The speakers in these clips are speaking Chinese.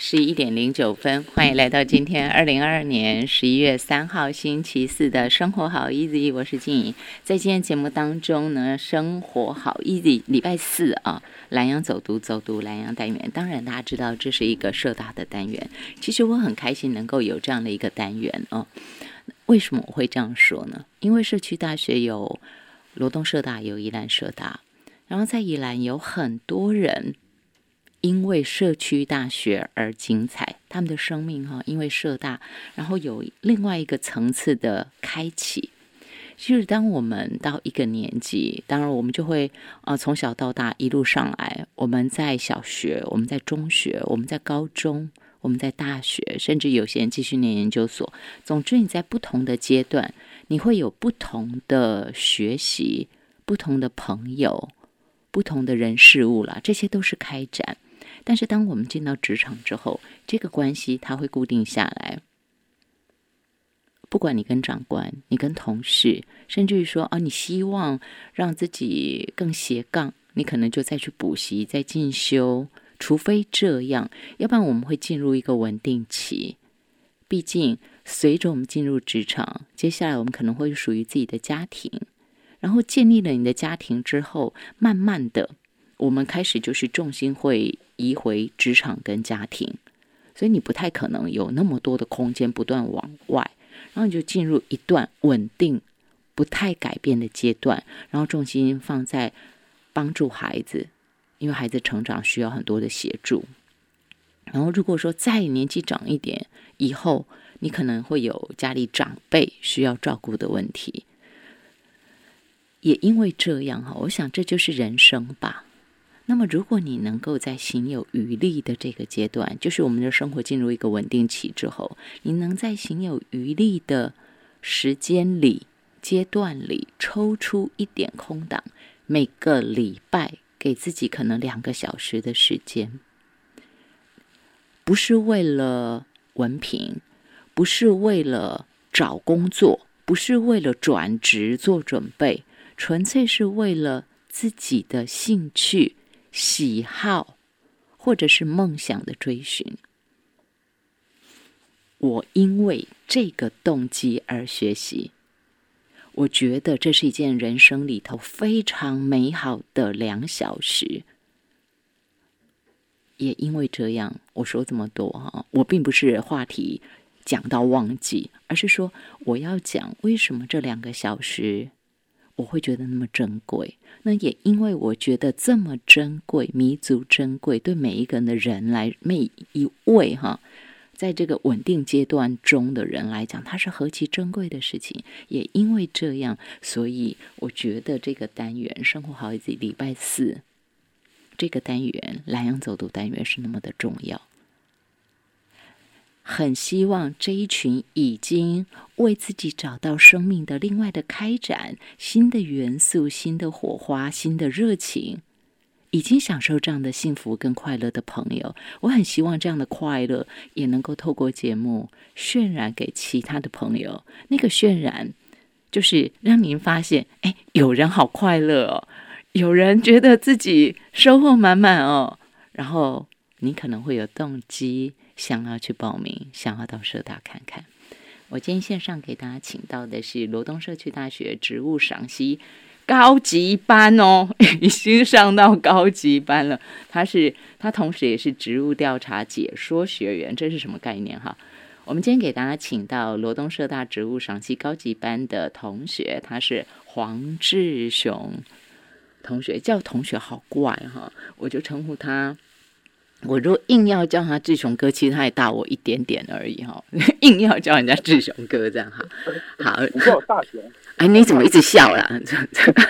十一点零九分，欢迎来到今天二零二二年十一月三号星期四的生活好 easy，我是静怡。在今天节目当中呢，生活好 easy 礼拜四啊，蓝洋走读走读蓝洋单元。当然大家知道这是一个社大的单元，其实我很开心能够有这样的一个单元哦。为什么我会这样说呢？因为社区大学有罗东社大，有宜兰社大，然后在宜兰有很多人。因为社区大学而精彩，他们的生命哈，因为社大，然后有另外一个层次的开启。就是当我们到一个年纪，当然我们就会啊，从小到大一路上来，我们在小学，我们在中学，我们在高中，我们在大学，甚至有些人继续念研究所。总之，你在不同的阶段，你会有不同的学习，不同的朋友，不同的人事物了，这些都是开展。但是，当我们进到职场之后，这个关系它会固定下来。不管你跟长官、你跟同事，甚至于说啊，你希望让自己更斜杠，你可能就再去补习、再进修。除非这样，要不然我们会进入一个稳定期。毕竟，随着我们进入职场，接下来我们可能会属于自己的家庭。然后建立了你的家庭之后，慢慢的。我们开始就是重心会移回职场跟家庭，所以你不太可能有那么多的空间不断往外，然后你就进入一段稳定、不太改变的阶段，然后重心放在帮助孩子，因为孩子成长需要很多的协助。然后如果说再年纪长一点以后，你可能会有家里长辈需要照顾的问题，也因为这样哈，我想这就是人生吧。那么，如果你能够在行有余力的这个阶段，就是我们的生活进入一个稳定期之后，你能在行有余力的时间里、阶段里抽出一点空档，每个礼拜给自己可能两个小时的时间，不是为了文凭，不是为了找工作，不是为了转职做准备，纯粹是为了自己的兴趣。喜好，或者是梦想的追寻，我因为这个动机而学习，我觉得这是一件人生里头非常美好的两小时。也因为这样，我说这么多哈，我并不是话题讲到忘记，而是说我要讲为什么这两个小时。我会觉得那么珍贵，那也因为我觉得这么珍贵、弥足珍贵，对每一个人的人来，每一位哈，在这个稳定阶段中的人来讲，它是何其珍贵的事情。也因为这样，所以我觉得这个单元“生活好日子”礼拜四这个单元“蓝洋走读”单元是那么的重要。很希望这一群已经为自己找到生命的另外的开展、新的元素、新的火花、新的热情，已经享受这样的幸福跟快乐的朋友，我很希望这样的快乐也能够透过节目渲染给其他的朋友。那个渲染，就是让您发现，哎，有人好快乐哦，有人觉得自己收获满满哦，然后你可能会有动机。想要去报名，想要到社大看看。我今天线上给大家请到的是罗东社区大学植物赏析高级班哦，已经上到高级班了。他是他同时也是植物调查解说学员，这是什么概念哈？我们今天给大家请到罗东社大植物赏析高级班的同学，他是黄志雄同学，叫同学好怪哈，我就称呼他。我如果硬要叫他志雄哥，其实他也大我一点点而已哈。硬要叫人家志雄哥这样哈，好，你叫我大雄。哎，你怎么一直笑啦？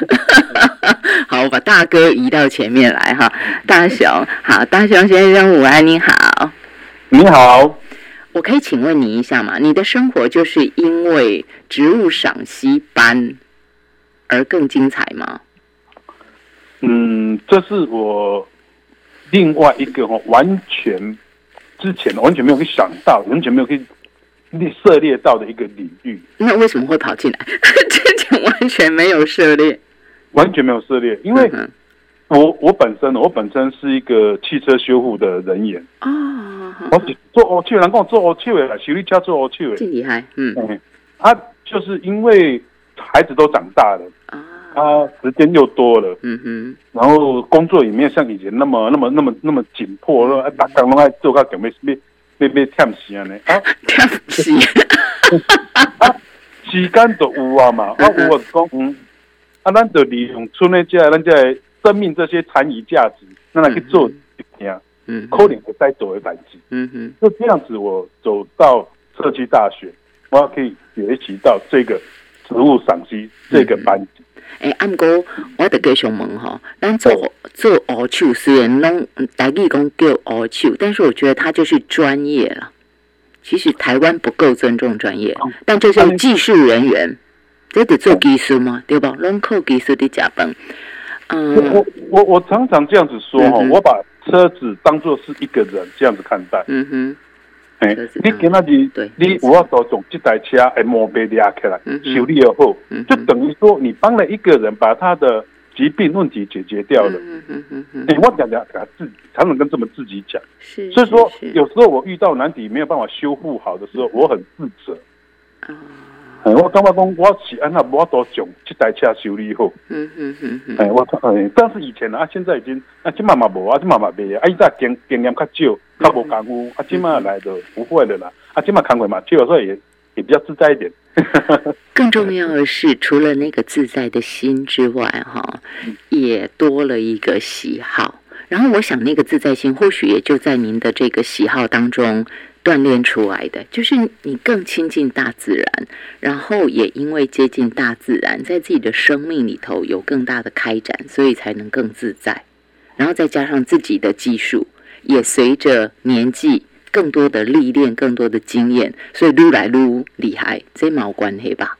好，我把大哥移到前面来哈。大雄，好，大雄先生午安，你好。你好，我可以请问你一下吗？你的生活就是因为植物赏析班而更精彩吗？嗯，这是我。另外一个哈，完全之前完全没有去想到，完全没有去涉猎到的一个领域。那为什么会跑进来？之前完全没有涉猎，完全没有涉猎，因为我我本身我本身是一个汽车修护的人员哦，我做乌手的人，讲做乌手的啦，修理家做乌手的。真厉害，嗯嗯，他就是因为孩子都长大了，啊，他时间又多了，嗯哼，然后工作也没有像以前那么那么那么那么紧迫了，打工拢爱做到准备要要要忝死安尼啊，对不起，时间就有啊嘛，啊有啊讲嗯，啊咱就利用村内这咱这生命这些残余价值，咱来去做一件嗯可能会再做一代志。嗯哼，就这样子，我走到社区大学，我可以学习到这个植物赏析这个班级。诶，按过我得继续问吼，咱做做乌手虽然拢台语讲叫乌手，但是我觉得他就是专业了。其实台湾不够尊重专业，但这是技术人员，这得做技术嘛？对吧？拢靠技术的加班。嗯我我我常常这样子说哈，嗯我把车子当做是一个人这样子看待。嗯哼，哎你今仔日你有法度从这台车的毛病抓起来修理又好嗯，就等于说你帮了一个人把他的疾病问题解决掉了。嗯哼哼哼哎，我讲讲给他自己，常常跟这么自己讲。是，所以说有时候我遇到难题没有办法修复好的时候，我很自责。啊，哎，我感觉讲我是安那无法度从这台车修理好。嗯嗯嗯嗯，哎，我哎，但是以前啊，现在已经啊，今嘛嘛无啊，今嘛嘛袂啊，啊，伊早经经验较少，较无功夫，啊，今嘛来的不会的啦，啊，今嘛康会嘛，去有时候也也比较自在一点。更重要的是，除了那个自在的心之外，哈，也多了一个喜好。然后我想，那个自在心或许也就在您的这个喜好当中锻炼出来的，就是你更亲近大自然，然后也因为接近大自然，在自己的生命里头有更大的开展，所以才能更自在。然后再加上自己的技术，也随着年纪更多的历练、更多的经验，所以撸来撸厉害，这毛关系吧？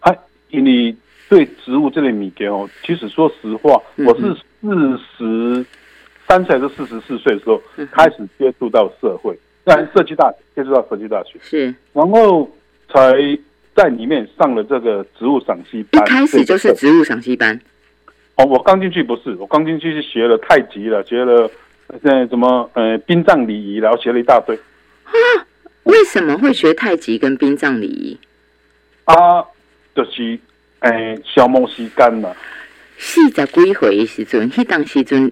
哎，因为对植物这类物件哦，其实说实话，嗯我是四十三岁还是四十四岁的时候嗯开始接触到社会，在社区大学接触到社区大学，是然后才在里面上了这个植物赏析班一班。开始就是植物赏析班，哦，我刚进去不是，我刚进去是学了太极了，学了呃什么呃殡葬礼仪，然后学了一大堆为什么会学太极跟殡葬礼仪？啊，就是诶消磨时间嘛。四十几岁的时阵，迄当时阵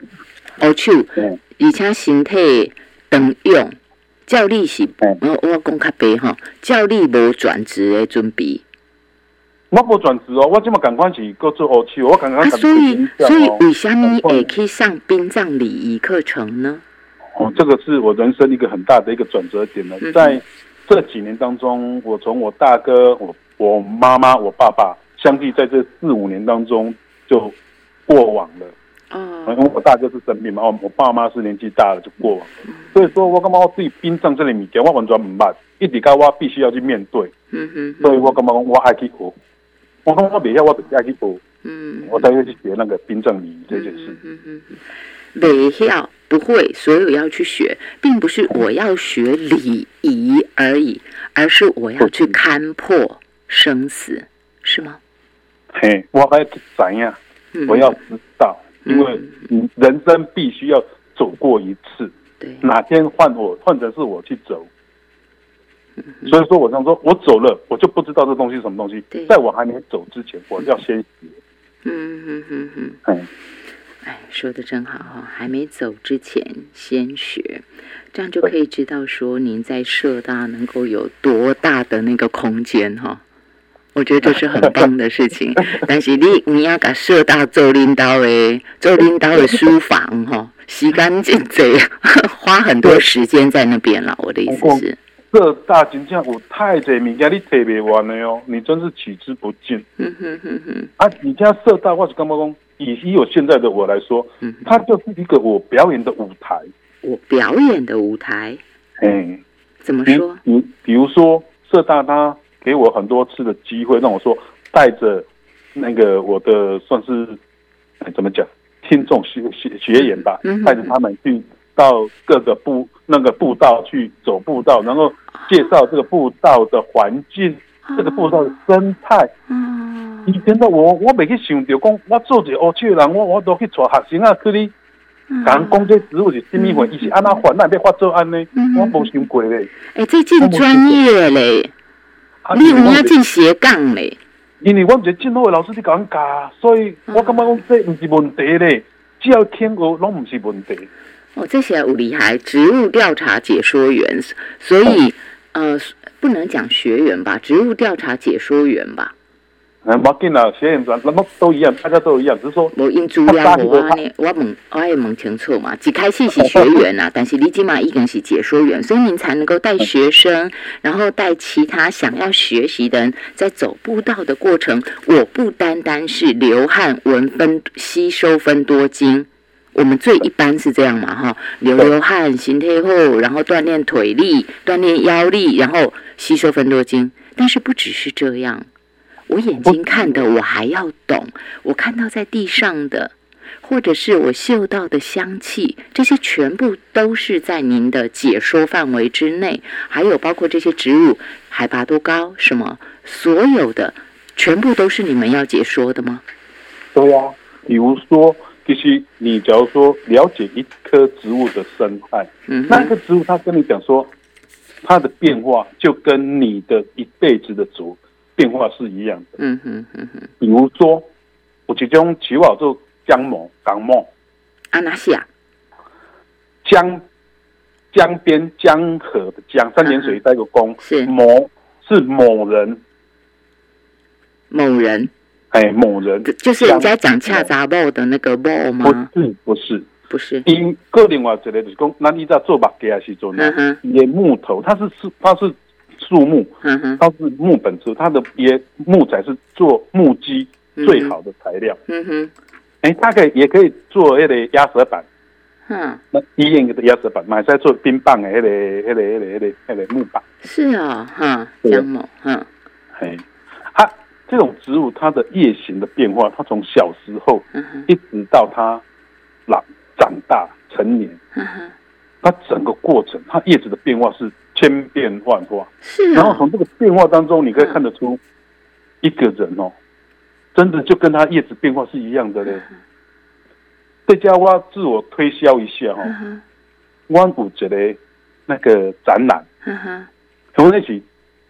乌手，嗯而且身体长用，照你是，嗯我我讲较白吼，照你无转职的准备，我无转职哦，我即么赶快是搁做乌手，我刚刚啊，赶所以所以哦。为什么会去上殡葬礼仪课程呢？哦，这个是我人生一个很大的一个转折点了嗯。在这几年当中，我从我大哥、我我妈妈、我爸爸，相继在这四五年当中就过往了。哦因为我大哥是生病嘛，我，我爸妈是年纪大了就过往。了。所以说我感觉我自己殡葬这类物件我完全唔捌，一直到我必须要去面对，嗯嗯所以我感觉讲我爱去学。我讲我袂晓，我就爱去学，嗯，我才会去学那个殡葬礼仪这件事。嗯嗯嗯，北校不会，所有要去学，并不是我要学礼仪而已，而是我要去看破生死，是吗？嘿，我还去知影，嗯。我要知道，因为你人生必须要走过一次，对，哪天换我换成是我去走。嗯所以说，我想说，我走了，我就不知道这东西是什么东西。在我还没走之前，我要先学。嗯嗯嗯嗯，嗯，哎，说的真好哈，还没走之前先学，这样就可以知道说您在社大能够有多大的那个空间哈。我觉得这是很棒的事情，但是你你要把社大做领导的，做领导的书房哈，时间真济，花很多时间在那边了。我的意思是，这大真正有太侪物件你提不完的哦，你真是取之不尽嗯哼哼哼，啊！你家社大或是干嘛讲，以以我现在的我来说，嗯，它就是一个我表演的舞台。我表演的舞台哎，怎么比说？比比如说社大他给我很多次的机会，让我说带着那个我的算是、哎怎么讲听众学学学员吧嗯，带着他们去到各个步那个步道去走步道，然后介绍这个步道的环境，这个步道的生态。嗯，以前的我，我未去想着讲，我做一个乌手的人，我我都去带学生啊去你讲讲这植物是什么款，伊是安那换，那要发做安呢？我无想过咧。哎，这真专业嘞！你唔要进斜杠咧？因为我唔是进好的老师你讲教，所以我感觉讲这唔是问题咧，只要听学拢唔是问题。哦，这些有厉害，植物调查解说员，所以呃，不能讲学员吧，植物调查解说员吧。嗯，冇紧啦，学员那么都一样，大家都一样，只是说。无因资料无安尼，我问，我也问清楚嘛。一开始是学员呐，但是你起码已经是解说员，所以您才能够带学生，然后带其他想要学习的人，在走步道的过程。我不单单是流汗、闻分、吸收分多精，我们最一般是这样嘛，哈，流流汗、形态后，然后锻炼腿力、锻炼腰力，然后吸收分多精。但是不只是这样。我眼睛看的，我还要懂。我看到在地上的，或者是我嗅到的香气，这些全部都是在您的解说范围之内。还有包括这些植物海拔多高，什么所有的，全部都是你们要解说的吗？对啊，比如说，其实你假如说了解一棵植物的生态，嗯，那棵植物它跟你讲说，它的变化就跟你的一辈子的植物。变化是一样的。嗯哼哼哼。比如说，我其中起好做江某港某。啊，哪些啊？江江边江河的江，三点水带个公。是某是某人。某人。哎，某人。就是人家讲恰杂某的那个某吗？不是，不是，不是。因个另外一个就是讲，那你在做木的时阵呢？也木头，它是是它是。树木，它是木本植物，它的也木材是做木基最好的材料。嗯哼，哎，它可以也可以做那个压舌板。嗯，那医院的压舌板买在做冰棒的那个、那个、那个、那个、那个木板。是啊，哈，姜木，哈，嘿，它这种植物它的叶形的变化，它从小时候一直到它老长大成年，它整个过程，它叶子的变化是。千变万化，是。然后从这个变化当中，你可以看得出一个人哦，真的就跟他叶子变化是一样的嘞。这家我自我推销一下哈，万古节的那个展览，从那起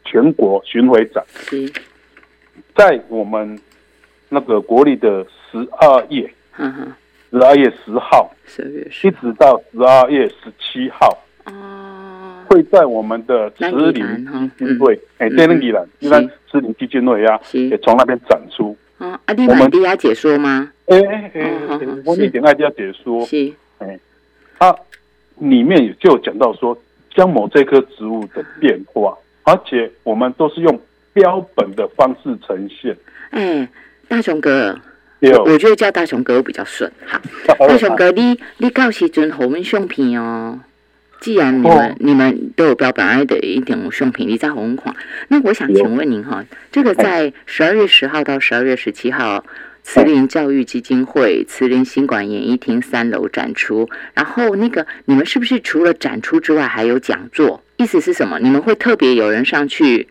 全国巡回展，在我们那个国立的十二月，十二月十号，十二月一直到十二月十七号。会在我们的慈林基金会，哎，在那里了，你看慈林基金会呀，也从那边展出。啊，阿弟买地下解说吗？哎哎哎，我一点爱地下解说。是，哎，它里面也就讲到说，姜某这棵植物的变化，而且我们都是用标本的方式呈现。哎，大雄哥，我觉得叫大雄哥比较顺。哈，大雄哥，你你到时阵好们相片哦。既然你们你们都有标本爱的一点胸品，你在红款，那我想请问您哈，这个在十二月十号到十二月十七号，慈林教育基金会慈林新馆演艺厅三楼展出，然后那个你们是不是除了展出之外还有讲座？意思是什么？你们会特别有人上去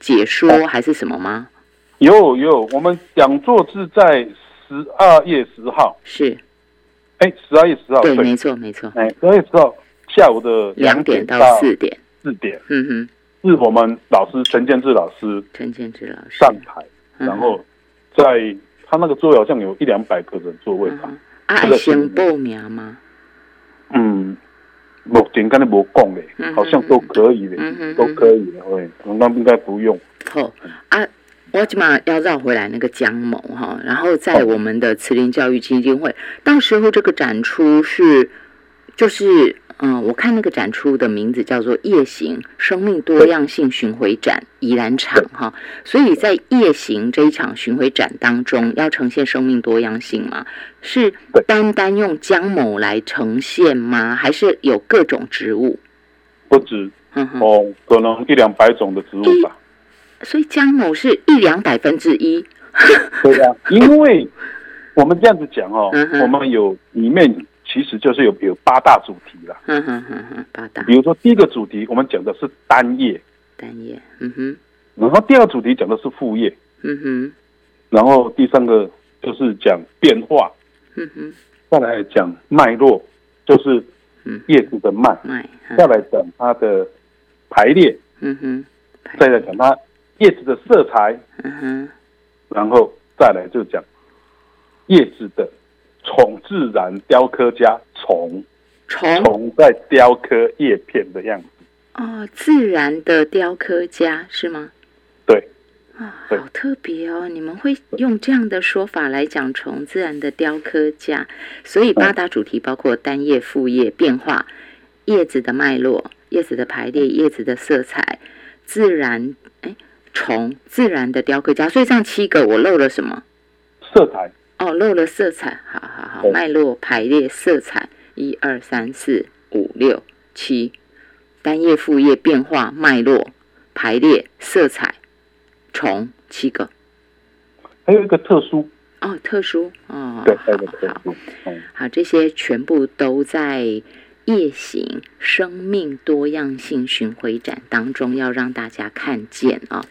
解说还是什么吗？有有，我们讲座是在十二月十号，是，哎，十二月十号，对，没错没错，哎，十二月十号。下午的两点到四点，四点，嗯哼，是我们老师陈建志老师，陈建志老师。上台，然后在他那个座位好像有一两百个人座位吧。啊，先报名吗？嗯，目前刚才没讲嘞，好像都可以的，都可以的，喂，那应该不用。好。啊，我起码要绕回来那个江某哈，然后在我们的慈林教育基金会，到时候这个展出是就是。嗯，我看那个展出的名字叫做“夜行生命多样性巡回展”宜兰场哈，所以在夜行这一场巡回展当中，要呈现生命多样性吗？是单单用姜某来呈现吗？还是有各种植物？不止，哦，可能一两百种的植物吧。所以姜某是一两百分之一。对啊，因为我们这样子讲哦，我们有里面。其实就是有有八大主题了，嗯哼哼哼，八大。比如说第一个主题，我们讲的是单叶，单叶，嗯哼。然后第二主题讲的是副业，嗯哼。然后第三个就是讲变化，嗯哼。再来讲脉络，就是叶子的脉，脉，再来讲它的排列，嗯哼，再来讲它叶子的色彩，嗯哼，然后再来就讲叶子的虫，自然雕刻家虫，虫虫在雕刻叶片的样子。哦，自然的雕刻家是吗？对，啊，对好特别哦！你们会用这样的说法来讲虫自然的雕刻家，所以八大主题包括单叶、复叶、变化、叶子的脉络、叶子的排列、叶子的色彩、自然哎虫自然的雕刻家。所以这样七个，我漏了什么？色彩哦，漏了色彩。好好好，脉络、排列、色彩，一二三四五六七，单叶、复叶、变化、脉络、排列、色彩。虫七个还有一个特殊，哦，特殊哦，对，还有好好好，这些全部都在夜行生命多样性巡回展当中要让大家看见啊。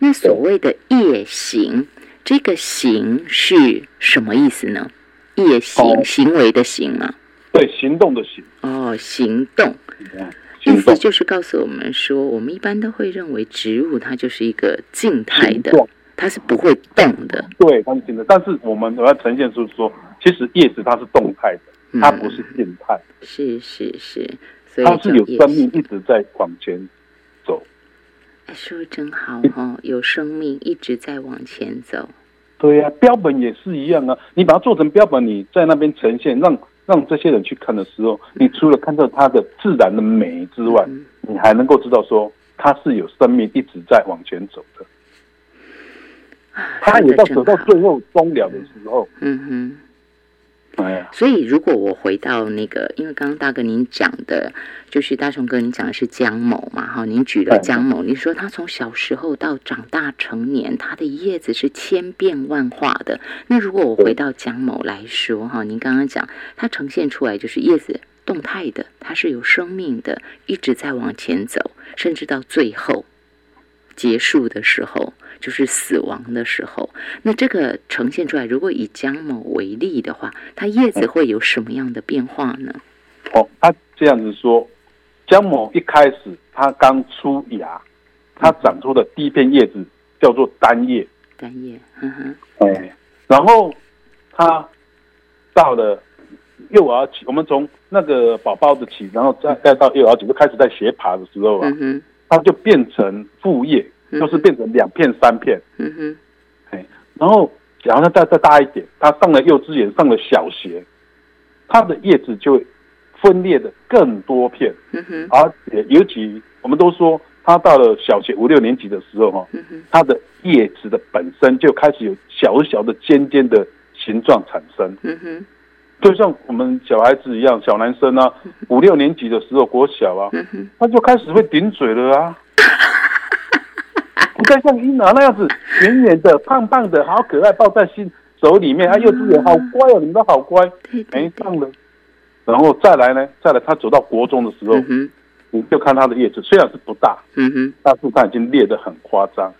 那所谓的夜行，这个行是什么意思呢？夜行哦行为的行嘛，对，行动的行，哦，行动。嗯意思就是告诉我们说，我们一般都会认为植物它就是一个静态的，它是不会动的。对，它是静的。但是我们我要呈现出说，其实叶子它是动态的，它不是静态，是是是，所以它是有生命一直在往前走。哎说得真好哦，有生命一直在往前走。对呀、标本也是一样啊。你把它做成标本，你在那边呈现，让让这些人去看的时候，你除了看到它的自然的美之外，嗯你还能够知道说它是有生命一直在往前走的。啊，它也到走到。最后终了的时候，嗯哼。哎，所以，如果我回到那个，因为刚刚大哥您讲的，就是大雄哥您讲的是江某嘛，哈，您举了对姜某，您说他从小时候到长大成年，他的叶子是千变万化的。那如果我回到江某来说，哈，您刚刚讲它呈现出来就是叶子动态的，它是有生命的，一直在往前走，甚至到最后结束的时候，就是死亡的时候。那这个呈现出来，如果以姜某为例的话，它叶子会有什么样的变化呢？哦，他这样子说，姜某一开始它刚出芽，它长出的第一片叶子叫做单叶，单叶，嗯哼，哎，然后它到了幼儿期，我们从那个宝宝的期，然后再再到幼儿期，就开始在学爬的时候啊它就变成副叶，嗯就是变成两片三片，嗯哼，哎，然后然后再再大一点，他上了幼稚园，上了小学，它的叶子就会分裂的更多片，嗯哼，而且尤其我们都说，他到了小学五六年级的时候哈，它的叶子的本身就开始有小小的尖尖的形状产生，嗯哼，就像我们小孩子一样，小男生啊，五六年级的时候，国小啊，他就开始会顶嘴了啊，不再像婴儿那样子圆圆的、胖胖的，好可爱，抱在心手里面。啊，幼稚园好乖哦，你们都好乖，没上了。然后再来呢，再来他走到国中的时候，嗯，你就看他的叶子，虽然是不大，嗯哼，但是它已经裂得很夸张。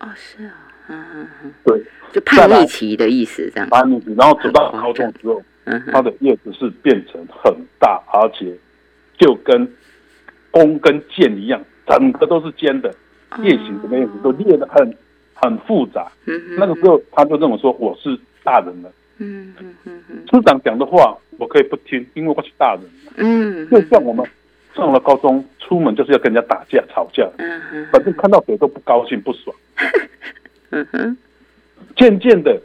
哦，是啊，嗯嗯嗯，对，就叛逆期的意思，这样，叛逆期然后走到高中之后，嗯哼，它的叶子是变成很大，而且就跟弓跟箭一样，整个都是尖的，叶形的叶子都裂得很很复杂。嗯，那个时候他就认为说我是大人了，嗯嗯嗯嗯，师长讲的话我可以不听，因为我是大人了。嗯，就像我们上了高中，出门就是要跟人家打架吵架，嗯哼，反正看到谁都不高兴不爽。嗯哼，渐渐的，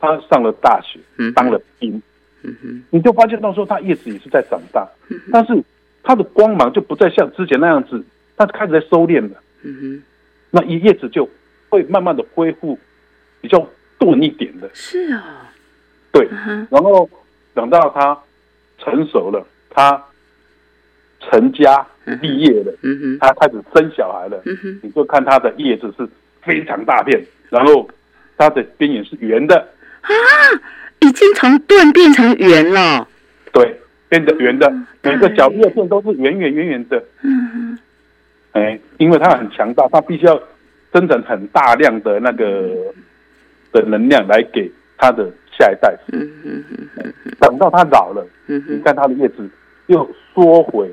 他上了大学嗯，当了兵，嗯哼，你就发现到说他叶子也是在长大，但是他的光芒就不再像之前那样子，他开始在收敛了。嗯哼，那一叶子就会慢慢的恢复比较钝一点的，是哦，对。嗯，然后等到它成熟了，它成家立业了，嗯哼，它开始生小孩了，嗯哼，你就看它的叶子是非常大片，然后它的边缘是圆的，啊，已经从钝变成圆了，对，变得圆的，对每个小叶片都是圆圆圆圆的。嗯哼，哎，因为它很强大，它必须要生成很大量的那个的能量来给它的下一代。嗯嗯嗯嗯等到它老了，你看它的叶子又缩回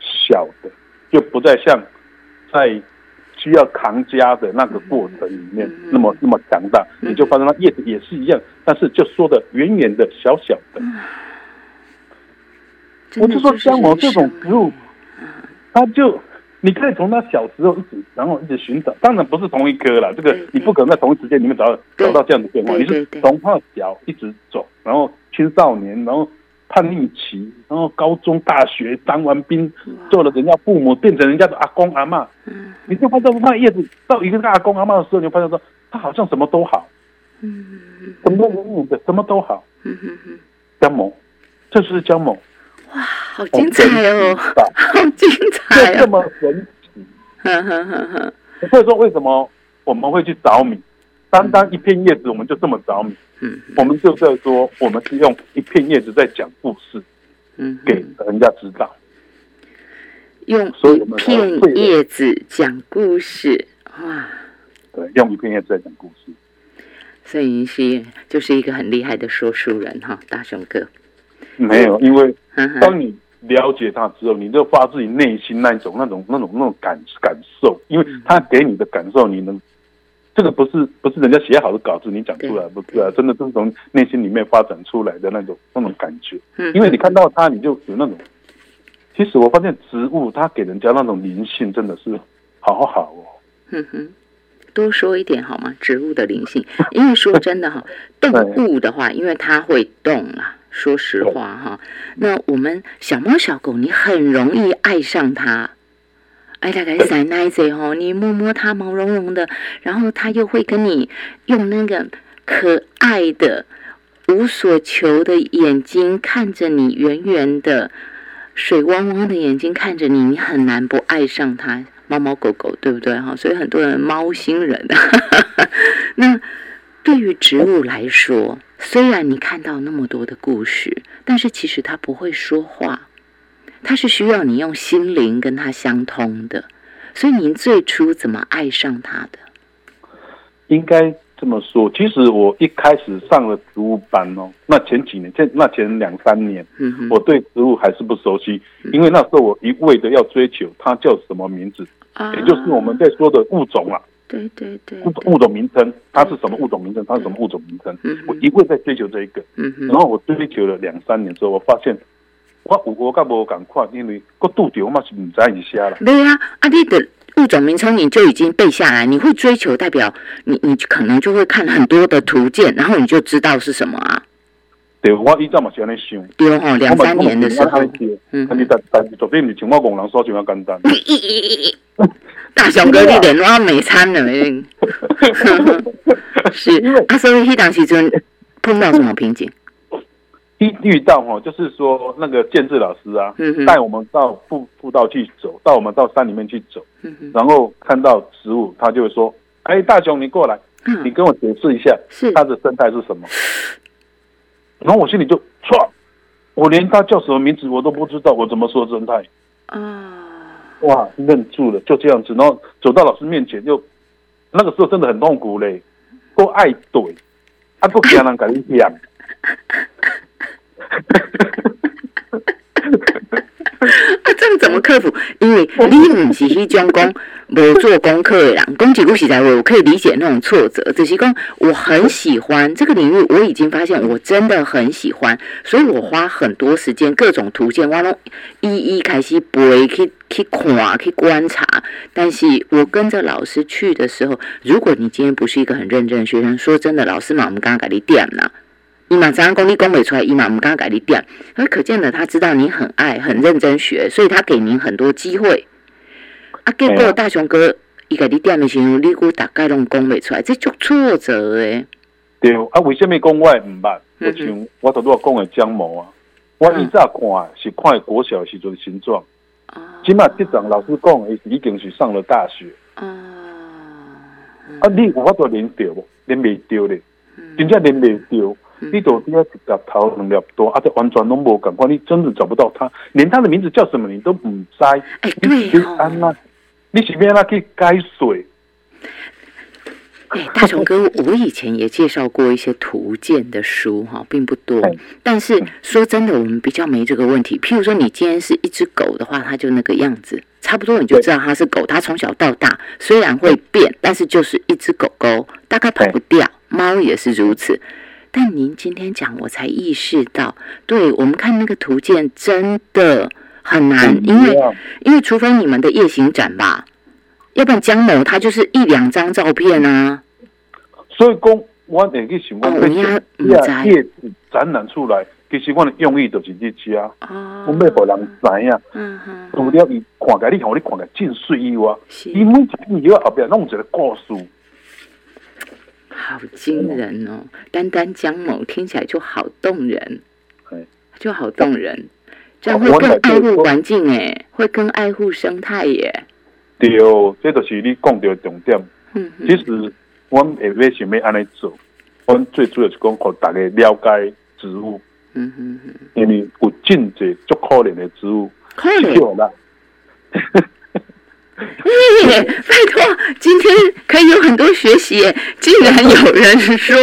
小的，就不再像在需要扛家的那个过程里面嗯那么那么强大，嗯。你就发现它叶子也是一样，但是就缩的远远的小小的。我就说像我这种植物，它就你可以从他小时候一直，然后一直寻找，当然不是同一棵啦，这个你不可能在同一时间里面找找到这样的变化，你是从它小一直走，然后青少年，然后叛逆期，然后高中、大学当完兵，做了人家父母，变成人家的阿公阿嬷，嗯。你就发现那叶子到一个阿公阿嬷的时候，你就发现说他好像什么都好，嗯什么都远远的，什么都好，嗯嗯嗯，江某，这就是姜萌，哇，好精彩哦，哦好精彩就这哦，么神奇。哼哼哼哼，所以说，为什么我们会去着迷？单单一片叶子，我们就这么着迷。嗯我们就在说，我们是用一片叶子在讲故事，嗯，给人家知道。用一片叶子讲故事，哇！对，用一片叶子在讲故事。所以你是就是一个很厉害的说书人哈，大雄哥。没有，因为当你了解他之后，你就发自己内心那一种、那种、那种、那种感感受，因为他给你的感受，你能。这个不是不是人家写好的稿子你讲出来，不是啊，真的是从内心里面发展出来的那种那种感觉。嗯因为你看到它，你就有那种。其实我发现植物它给人家那种灵性真的是好好哦。哼哼，多说一点好吗？植物的灵性，因为说真的哈，动物的话，因为它会动啊。说实话哈，那我们小猫小狗，你很容易爱上它。哎，大概塞奶嘴哦，你摸摸它毛茸茸的，然后它又会跟你用那个可爱的、无所求的眼睛看着你，圆圆的、水汪汪的眼睛看着你，你很难不爱上它。猫猫狗狗，对不对哈？所以很多人猫星人。那对于植物来说，虽然你看到那么多的故事，但是其实它不会说话，它是需要你用心灵跟它相通的。所以您最初怎么爱上它的？应该这么说，其实我一开始上了植物班哦，那前几年，前那前两三年，我对植物还是不熟悉，因为那时候我一味的要追求它叫什么名字，啊也就是我们在说的物种啊，对对对，物物种名称，它是什么物种名称，它是什么物种名称？嗯，我一味在追求这一个，嗯哼，然后我追求了两三年之后，我发现我有我甲无赶快，因为我拄着我嘛是唔知一下啦。对啊，啊，你的物种名称你就已经背下来，你会追求，代表你你可能就会看很多的图鉴，然后你就知道是什么啊。对，我以前嘛是安尼想。对哦，两三年的时候，嗯但是但但是绝对唔是像我戆人所想咁简单。大雄哥你连我没餐了，是啊，所以迄当时阵碰到什么瓶颈？一遇到哈，就是说那个建志老师啊，带我们到步步道去走，到我们到山里面去走，嗯哼，然后看到植物，他就会说：“哎，大雄，你过来，你嗯，跟我解释一下是它的生态是什么。” 然后我心里就唰，我连他叫什么名字我都不知道，我怎么说生态？嗯，哇，愣住了，就这样子，然后走到老师面前，就那个时候真的很痛苦嘞，都爱怼，啊，都惊人给你讲。啊，这个怎么克服？因为你唔是迄种讲无做功课的人，讲几句实在话，我可以理解那种挫折。只是讲我很喜欢这个领域，我已经发现我真的很喜欢，所以我花很多时间，各种图鉴，我都一一开始背去去看去观察。但是我跟着老师去的时候，如果你今天不是一个很认真的学生，说真的，老师嘛，我们刚刚给你点了。伊嘛知影讲你讲袂出来，伊嘛毋敢给你点，而可见的他知道你很爱、很认真学，所以他给您很多机会。啊，结果大雄哥伊给你点的时候，你估大概拢讲袂出来，这就挫折诶。对，啊，为什么讲我会唔捌？就像我头拄讲的姜某啊，我以早看是看国小的时阵的形状，哦起码这种老师讲的已经是上了大学，哦，啊，你有法度连着无？连袂着咧，真正连袂着。嗯你都底下一粒头两粒多，啊，这完全拢无感觉，你真的找不到他，连他的名字叫什么你都唔知。哎对哦安那？你是要安那去改水？哎，大雄哥，我以前也介绍过一些图鉴的书哈，并不多。但是说真的，我们比较没这个问题。譬如说，你今天是一只狗的话，它就那个样子，差不多你就知道它是狗。它从小到大虽然会变，但是就是一只狗狗，大概跑不掉。猫也是如此。但您今天讲，我才意识到，对我们看那个图鉴真的很难，因为因为除非你们的夜行展吧。要不然江某他就是一两张照片啊，所以讲我会去想讲，把叶子展览出来，其实我的用意就是这些啊，我要互人知影，嗯哼，除了伊看起来，你看我你看起来真水以外，伊每一片叶后边弄一个故事，好惊人哦！单单江某听起来就好动人，就好动人，这样会更爱护环境哎，会更爱护生态耶。对哦，这就是你讲到重点。其实，我们下尾想要安尼做，我们最主要是讲，让大家了解植物。嗯哼哼，因为有真济足可怜的植物，可怜啦。耶，拜托，今天可以有很多学习。竟然有人说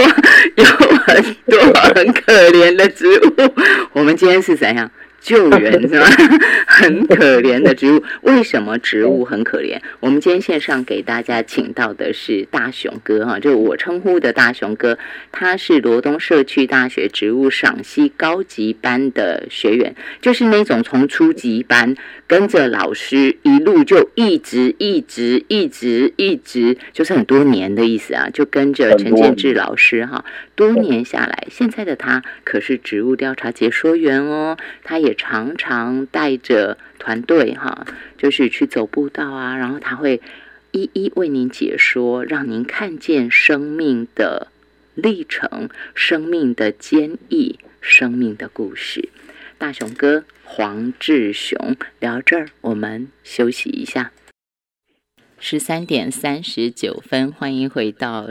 有很多很可怜的植物，我们今天是怎样？救援是吧？很可怜的植物，为什么植物很可怜？我们今天线上给大家请到的是大雄哥哈，就我称呼的大雄哥，他是罗东社区大学植物赏析高级班的学员，就是那种从初级班跟着老师一路就一直一直一直一直，就是很多年的意思啊，就跟着陈建志老师哈，多年下来，现在的他可是植物调查解说员哦，他也。常常带着团队哈，就是去走步道啊，然后他会一一为您解说，让您看见生命的历程、生命的坚毅、生命的故事。大雄哥黄志雄聊这儿，我们休息一下。十三点三十九分，欢迎回到。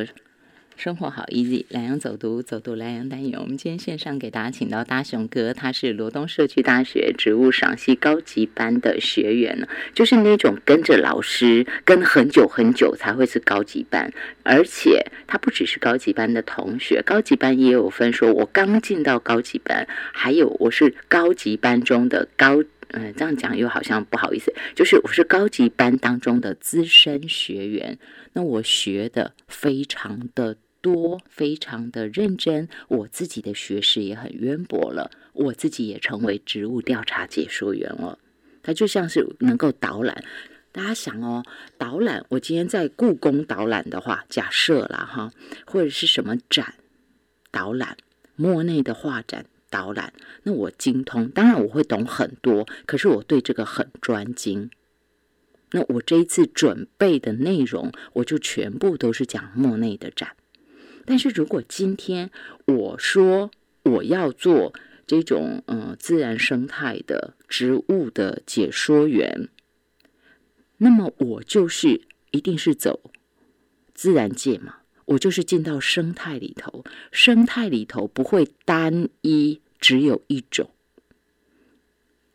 生活好 easy，莱阳走读走读莱阳单元。我们今天线上给大家请到大雄哥，他是罗东社区大学植物赏析高级班的学员，就是那种跟着老师跟很久很久才会是高级班，而且他不只是高级班的同学，高级班也有分，说我刚进到高级班，还有我是高级班中的高，嗯，这样讲又好像不好意思，就是我是高级班当中的资深学员，那我学的非常的。多非常的认真，我自己的学识也很渊博了，我自己也成为植物调查解说员了。他就像是能够导览，大家想哦，导览，我今天在故宫导览的话，假设啦哈，或者是什么展导览，莫内的画展导览，那我精通，当然我会懂很多，可是我对这个很专精。那我这一次准备的内容，我就全部都是讲莫内的展。但是如果今天我说我要做这种嗯自然生态的植物的解说员，那么我就是一定是走自然界嘛，我就是进到生态里头，生态里头不会单一只有一种，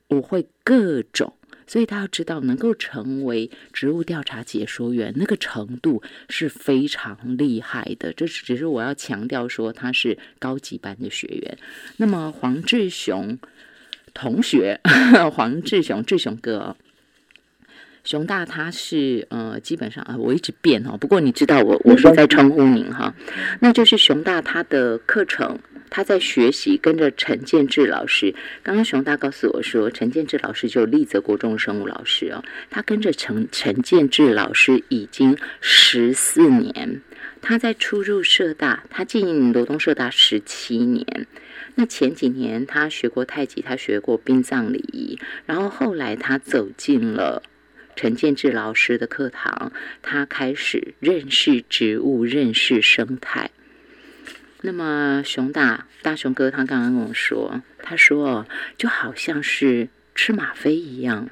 我会各种。所以他要知道，能够成为植物调查解说员，那个程度是非常厉害的。这只是我要强调说，他是高级班的学员。那么黄志雄同学，黄志雄志雄哥。熊大他是呃，基本上啊，我一直变哈。不过你知道我我是在称呼您哈，那就是熊大他的课程，他在学习，跟着陈建志老师。刚刚熊大告诉我说，陈建志老师就立泽国中生物老师哦，他跟着陈陈建志老师已经十四年。他在初入社大，他进罗东社大十七年。那前几年他学过太极，他学过殡葬礼仪，然后后来他走进了。陈建志老师的课堂，他开始认识植物，认识生态。那么熊大大熊哥他刚刚跟我说，他说就好像是吃吗啡一样，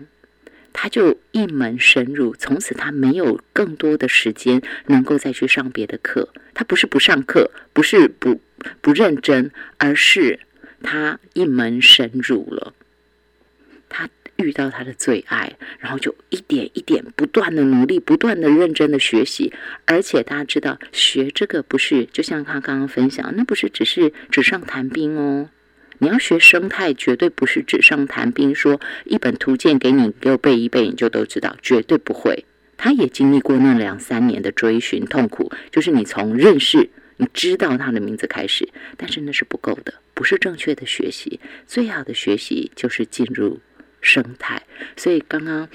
他就一门深入，从此他没有更多的时间能够再去上别的课。他不是不上课，不是不不认真，而是他一门深入了。遇到他的最爱，然后就一点一点不断的努力，不断的认真的学习。而且大家知道，学这个不是就像他刚刚分享，那不是只是纸上谈兵哦。你要学生态，绝对不是纸上谈兵，说一本图鉴给你，给我背一背，你就都知道，绝对不会。他也经历过那两三年的追寻痛苦，就是你从认识、你知道他的名字开始，但是那是不够的，不是正确的学习。最好的学习就是进入生态。所以刚刚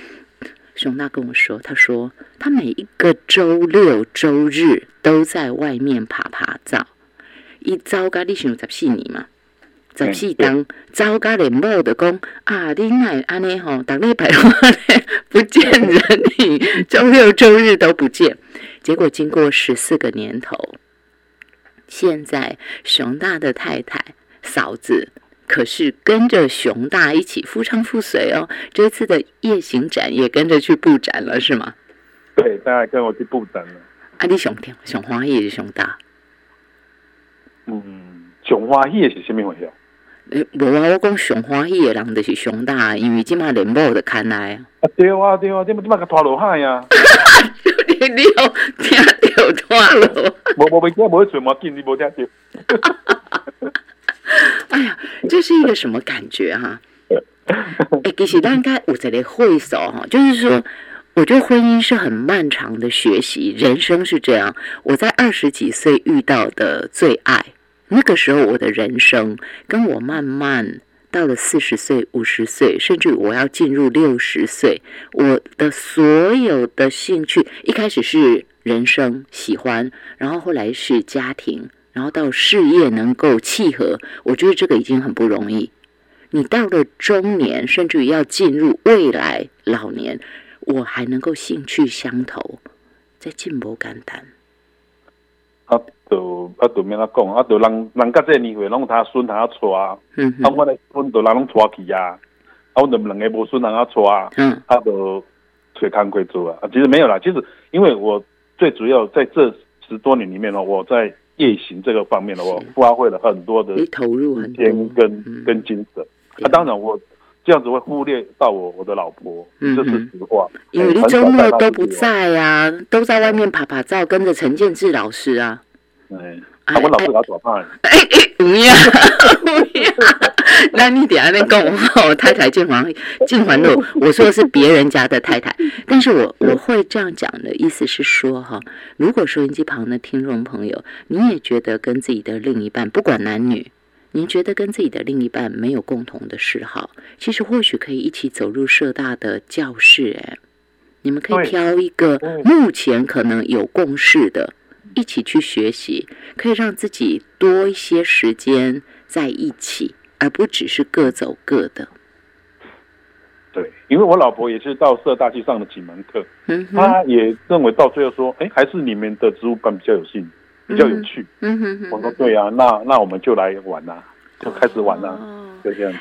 熊大跟我说，他说他每一个周六周日都在外面爬爬照，一早咖你想十四年嘛。十四当早家连某的讲啊，你奈安尼吼，逐礼拜不见人影，周六周日都不见。结果经过十四个年头，现在熊大的太太嫂子可是跟着熊大一起夫唱妇随哦。这次的夜行展也跟着去布展了，是吗？对，大家跟我去布展了。啊，你熊天熊花喜是熊大？嗯，熊花喜是什么回事？诶，无啊！我讲上欢喜的人就是上大，因为即马连某都看来啊。啊对啊对啊，你嘛即马甲拖落海啊！你 你有听到拖落？无无袂惊，无会无紧，你无听到。哎呀，这是一个什么感觉哈？哎，其实应该有这个会所哈，就是说，我觉得婚姻是很漫长的学习，人生是这样。我在二十几岁遇到的最爱。那个时候，我的人生跟我慢慢到了四十岁、五十岁，甚至我要进入六十岁，我的所有的兴趣，一开始是人生喜欢，然后后来是家庭，然后到事业能够契合，我觉得这个已经很不容易。你到了中年，甚至于要进入未来老年，我还能够兴趣相投，在进步简单。啊，就啊，就免哪讲，啊，就人人甲这年岁拢他孙他娶，啊，我咧阮就人拢娶去啊，啊，阮就两个无孙人啊娶，啊，就找工课做啊。其实没有啦，其实因为我最主要在这十多年里面呢，我在夜行这个方面的话发挥了很多的投入时间跟跟精神。啊，当然我这样子会忽略到我我的老婆，这是实话。因为你周末都不在啊，都在外面拍拍照，跟着陈建志老师啊。哎，我老师搞左派。哎哎，不要不要，那你等下那跟我我太太进环 进环路，我说的是别人家的太太，但是我我会这样讲的意思是说哈，如果收音机旁的听众朋友，你也觉得跟自己的另一半不管男女，您觉得跟自己的另一半没有共同的嗜好，其实或许可以一起走入社大的教室，哎，你们可以挑一个目前可能有共识的。一起去学习，可以让自己多一些时间在一起，而不只是各走各的。对，因为我老婆也是到社大去上了几门课，嗯，她也认为到最后说，哎，还是你们的植物班比较有兴，比较有趣。嗯哼哼，我说对啊，那那我们就来玩啊，就开始玩啦。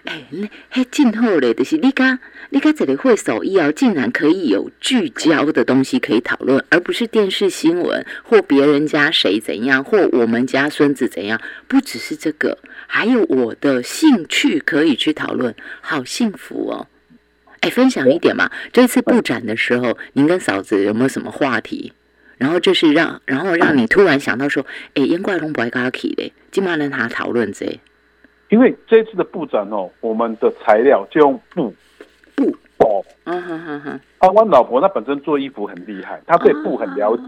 哎，那嘿，真好嘞！就是你家，你家这里会手艺哦，竟然可以有聚焦的东西可以讨论，而不是电视新闻或别人家谁怎样，或我们家孙子怎样。不只是这个，还有我的兴趣可以去讨论，好幸福哦！哎，分享一点嘛。这次布展的时候，您跟嫂子有没有什么话题？然后就是让，然后让你突然想到说，哎，烟怪龙不爱跟他去的，今晚让他讨论这。因为这次的布展哦，我们的材料就用布布布。嗯哼哼哼。啊，我老婆她本身做衣服很厉害，她对布很了解，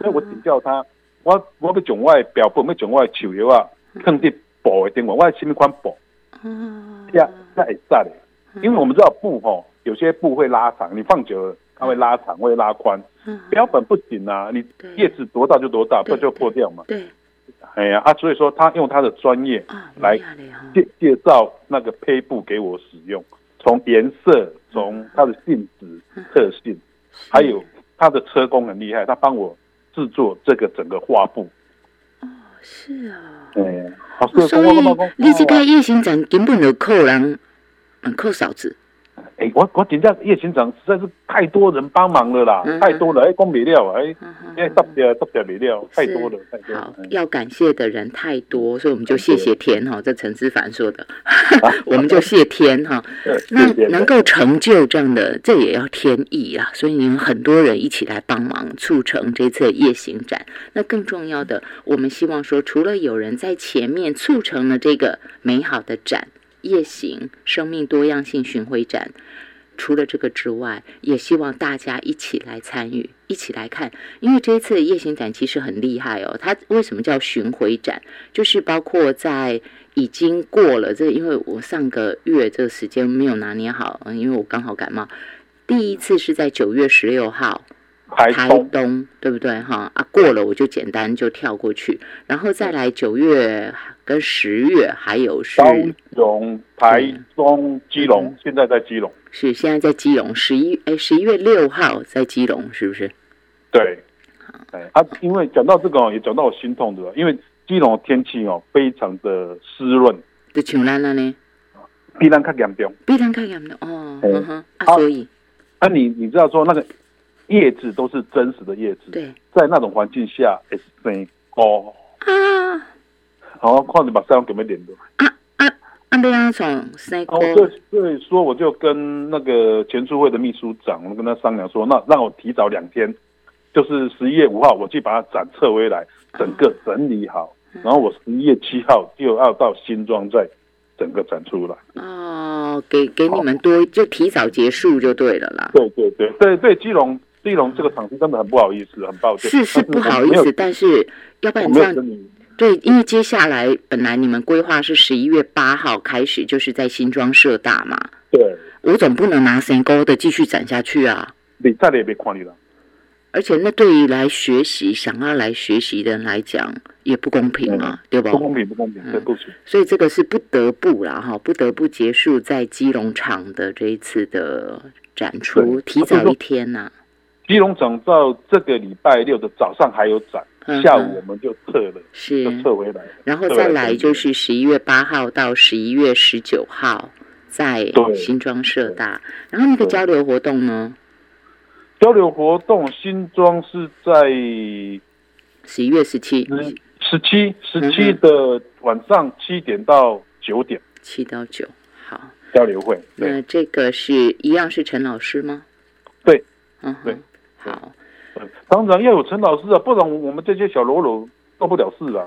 所以我请教她，我我要从我表布，要从我绣料啊，放伫布的顶方，我什么款布？嗯。呀，那会在的，因为我们知道布吼，有些布会拉长，你放久了它会拉长，会拉宽。嗯。标本不行啊，你叶子多大就多大，不就破掉嘛？对。哎呀啊，所以说他用他的专业来介介绍那个胚布给我使用，从颜色，从它的性质特性，还有他的车工很厉害，他帮我制作这个整个画布。哦，是啊。哎，所以你这个夜行展根本就扣人，扣嫂子。哎，我我点下夜行展实在是太多人帮忙了啦，太多了，哎，光没料，哎，因为特太多了，太多。好，要感谢的人太多，所以我们就谢谢天哈。这陈思凡说的，我们就谢天哈。那能够成就这样的，这也要天意啊。所以你们很多人一起来帮忙促成这次夜行展。那更重要的，我们希望说，除了有人在前面促成了这个美好的展——夜行生命多样性巡回展。除了这个之外，也希望大家一起来参与，一起来看。因为这一次的夜行展其实很厉害哦。它为什么叫巡回展？就是包括在已经过了这，因为我上个月这个时间没有拿捏好，因为我刚好感冒。第一次是在九月十六号，台东，对不对？哈啊，过了我就简单就跳过去，然后再来九月跟十月，还有是高雄、台中、基隆，现在在基隆。是现在在基隆，十一哎十一月六号在基隆，是不是？对，哎，啊，因为讲到这个哦，也讲到我心痛的，因为基隆的天气哦非常的湿润，就像咱了呢，比咱更严重，比咱更严重哦，嗯哼，啊，所以，啊，你你知道说那个叶子都是真实的叶子，对，在那种环境下，S 生哦啊，好，看你把三给没连的啊。那样从谁？哦，对，所以说我就跟那个前书会的秘书长，我们跟他商量说，那让我提早两天，就是十一月五号，我去把它展撤回来，整个整理好，然后我十一月七号就要到新庄再整个展出来。哦，给给你们多就提早结束就对了啦。对对对对对，基隆基隆这个场地真的很不好意思，很抱歉。是是不好意思，但是要不然这样。对，因为接下来本来你们规划是十一月八号开始，就是在新庄社大嘛。对，我总不能拿三高的继续展下去啊。你再也别看你了。而且那对于来学习、想要来学习的人来讲，也不公平啊，对吧？不公平，不公平，对不起。所以这个是不得不啦，哈，不得不结束在基隆场的这一次的展出，提早一天呐。基隆场到这个礼拜六的早上还有展。下午我们就撤了，是。撤回来，然后再来就是十一月八号到十一月十九号在新庄社大，然后那个交流活动呢？交流活动新庄是在十一月十七，十七十七的晚上七点到九点，七到九，好。交流会。那这个是一样是陈老师吗？对，嗯，对，好。当然要有陈老师啊，不然我们这些小喽啰做不了事啊。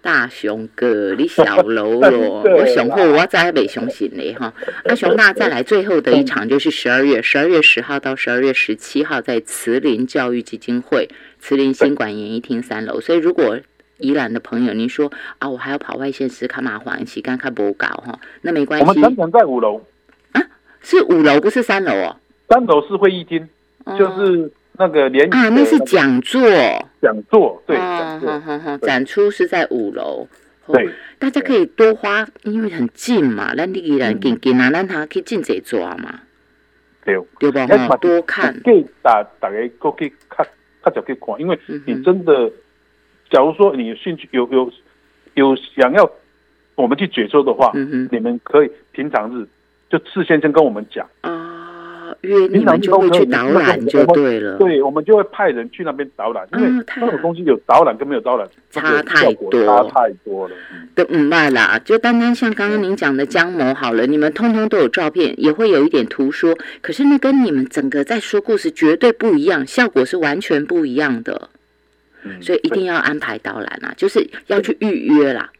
大雄哥，你小喽啰，我雄厚，我再还没相信你哈。阿雄，那再来最后的一场就是十二月十二月十号到十二月十七号，在慈林教育基金会慈林新馆演艺厅三楼。所以如果宜兰的朋友，您说啊，我还要跑外县市看麻烦，时间看不搞哈，那没关系。我们三场在五楼啊，是五楼不是三楼哦。三楼是会议厅，就是。那个连啊，那是讲座，讲座对，展出是在五楼，对，大家可以多花，因为很近嘛，咱你人近近啊，咱他可以进这抓嘛，对，对吧？哈，多看，可以大大家过去看，看就可以看，因为你真的，假如说你有兴趣，有有有想要我们去解说的话，你们可以平常日就事先先跟我们讲。啊。约你们就会去导览就对了，对，我们就会派人去那边导览，因为那种东西有导览跟没有导览差太多，差太多了。都唔卖啦，就单单像刚刚您讲的江某好了，你们通通都有照片，也会有一点图说，可是那跟你们整个在说故事绝对不一样，效果是完全不一样的。所以一定要安排导览啊，就是要去预约啦。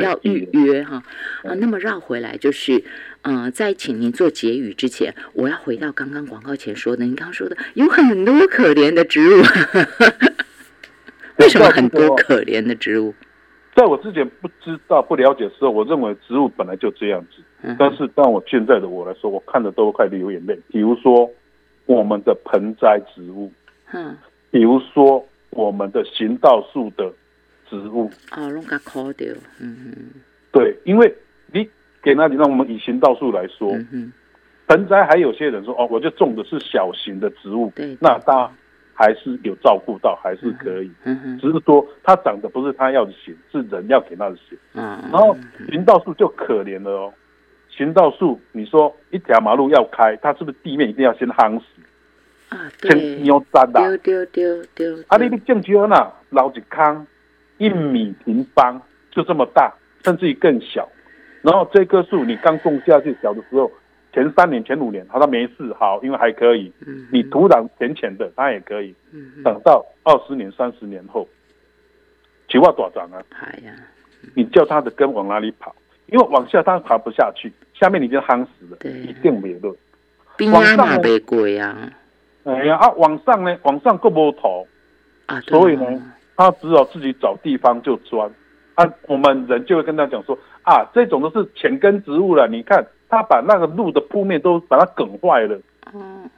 要预约哈。啊，那么绕回来就是，嗯，在请您做结语之前，我要回到刚刚广告前说的，您刚刚说的有很多可怜的植物，为什么很多可怜的植物？在我之前不知道不了解的时候，我认为植物本来就这样子，但是当我现在的我来说，我看的都快流眼泪。比如说我们的盆栽植物，嗯，比如说我们的行道树的。植物。哦，弄个枯掉，嗯嗯，对，因为你给那里，让我们以行道树来说，嗯盆栽还有些人说哦，我就种的是小型的植物，对，那他还是有照顾到，还是可以，嗯哼，只是说它长的不是它要的型，是人要给它的型，嗯，然后行道树就可怜了哦，行道树，你说一条马路要开，它是不是地面一定要先夯实？啊，像对，牛杂啦，丢丢丢丢，啊，你你种菊花呐，捞一坑一米平方，就这么大，甚至于更小。然后这棵树你刚种下去小的时候，前三年、前五年，它都没事，好，因为还可以。嗯你土壤浅浅的，它也可以。等到二十年、三十年后，菊花多长啊？你叫它的根往哪里跑？因为往下它爬不下去，下面已经夯死了，一定没了。边啊嘛袂过啊，哎呀啊，往上呢，往上够无头，啊，所以呢哦他只好自己找地方就钻。啊，我们人就会跟他讲说啊，这种都是浅根植物了。你看，他把那个路的铺面都把它梗坏了。嗯，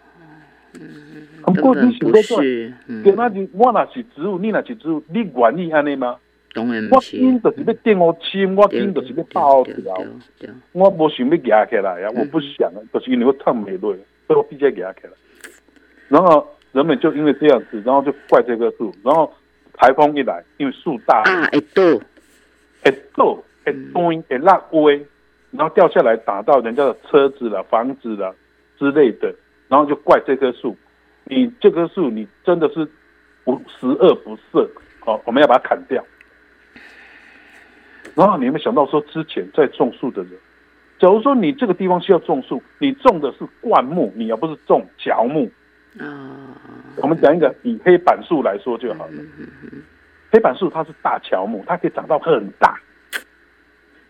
嗯，不过你想说是，嗯，给那是我那是植物，你那是植物，你愿意安尼吗？当然我不是，紧就是要电我亲，我对紧就是要爆对掉。对对，我无想要夹起来呀，嗯我不想啊，就是因为我烫没落，所以我必须要压起来。然后人们就因为这样子，然后就怪这棵树。然后台风一来，因为树大，啊，会倒，会倒，会断，会落威，然后掉下来打到人家的车子了、房子了之类的，然后就怪这棵树。你这棵树，你真的是不十恶不赦，好，我们要把它砍掉。然后你有没有想到说，之前在种树的人，假如说你这个地方需要种树，你种的是灌木，你而不是种乔木。啊，我们讲一个以黑板树来说就好了。嗯嗯嗯黑板树它是大乔木，它可以长到很大。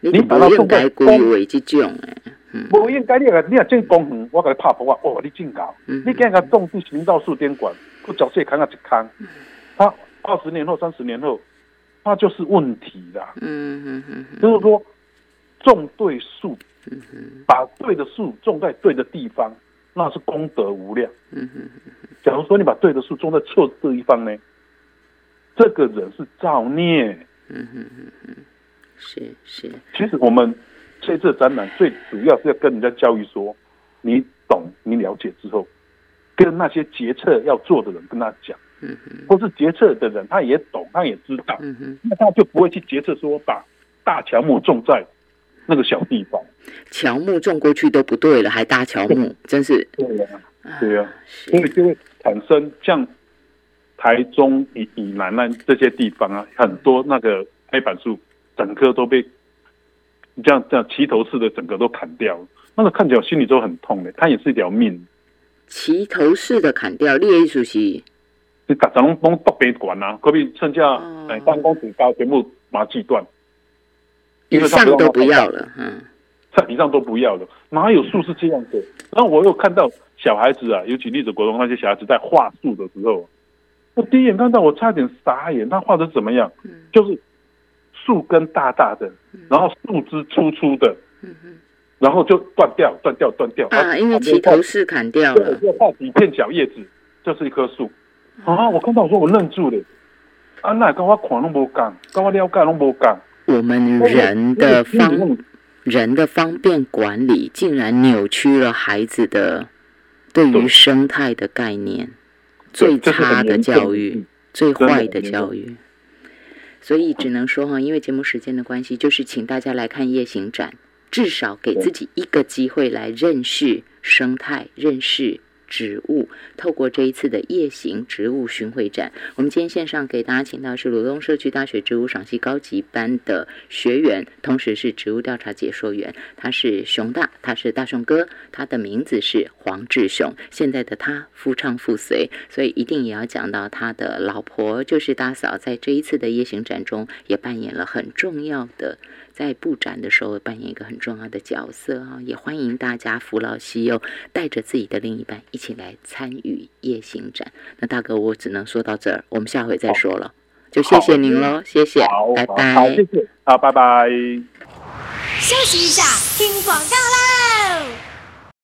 你把它种在该规划这种诶，嗯无应该你个你若种公园，我给你拍破啊！哦，你真高！嗯你今个种去行道树边管，不缴税扛啊一扛，它二十年后、三十年后，那就是问题啦。嗯嗯嗯嗯就是说，种对树，把对的树种在对的地方，那是功德无量。嗯哼假如说你把对的树种在错的地方呢，这个人是造孽。嗯嗯嗯嗯，是是，其实我们这次展览最主要是要跟人家教育说，你懂你了解之后，跟那些决策要做的人跟他讲，嗯哼或是决策的人他也懂，他也知道，嗯哼，那他就不会去决策说把大乔木种在那个小地方。乔木种过去都不对了，还搭乔木，真是，对呀、啊对呀、是。所以就会产生像台中以以南那这些地方啊，很多那个黑板树整棵都被这样这样齐头式的整个都砍掉了，那个看起来心里都很痛的。它也是一条命，齐头式的砍掉，你的意思是，你大家拢拢北边管啊，可比剩下哦。哎三公尺高全部把它锯断，因以上都不要了，嗯上以上都不要了，哪有树是这样的？然后我又看到小孩子啊，尤其立子国中那些小孩子在画树的时候，我第一眼看到我差点傻眼，他画的怎么样？嗯就是树根大大的，然后树枝粗粗的，嗯嗯然后就断掉、断掉、断掉啊，因为齐头式砍掉对，了，就画几片小叶子，就是一棵树啊！我看到我说我愣住了，啊，那跟我看拢无讲，跟我了解拢无讲。我们人的方人的方便管理，竟然扭曲了孩子的对于生态的概念，最差的教育嗯，最坏的教育。所以只能说哈，因为节目时间的关系，就是请大家来看夜行展，至少给自己一个机会来认识生态，认识植物。透过这一次的夜行植物巡回展，我们今天线上给大家请到是鲁东社区大学植物赏析高级班的学员，同时是植物调查解说员。他是熊大，他是大熊哥，他的名字是黄志雄。现在的他夫唱妇随，所以一定也要讲到他的老婆，就是大嫂，在这一次的夜行展中也扮演了很重要的。在布展的时候扮演一个很重要的角色啊，也欢迎大家扶老携幼，带着自己的另一半一起来参与夜行展。那大哥，我只能说到这儿，我们下回再说了，就谢谢您喽，谢谢好，，拜拜谢。谢，好，拜拜。休息一下，听广告啦。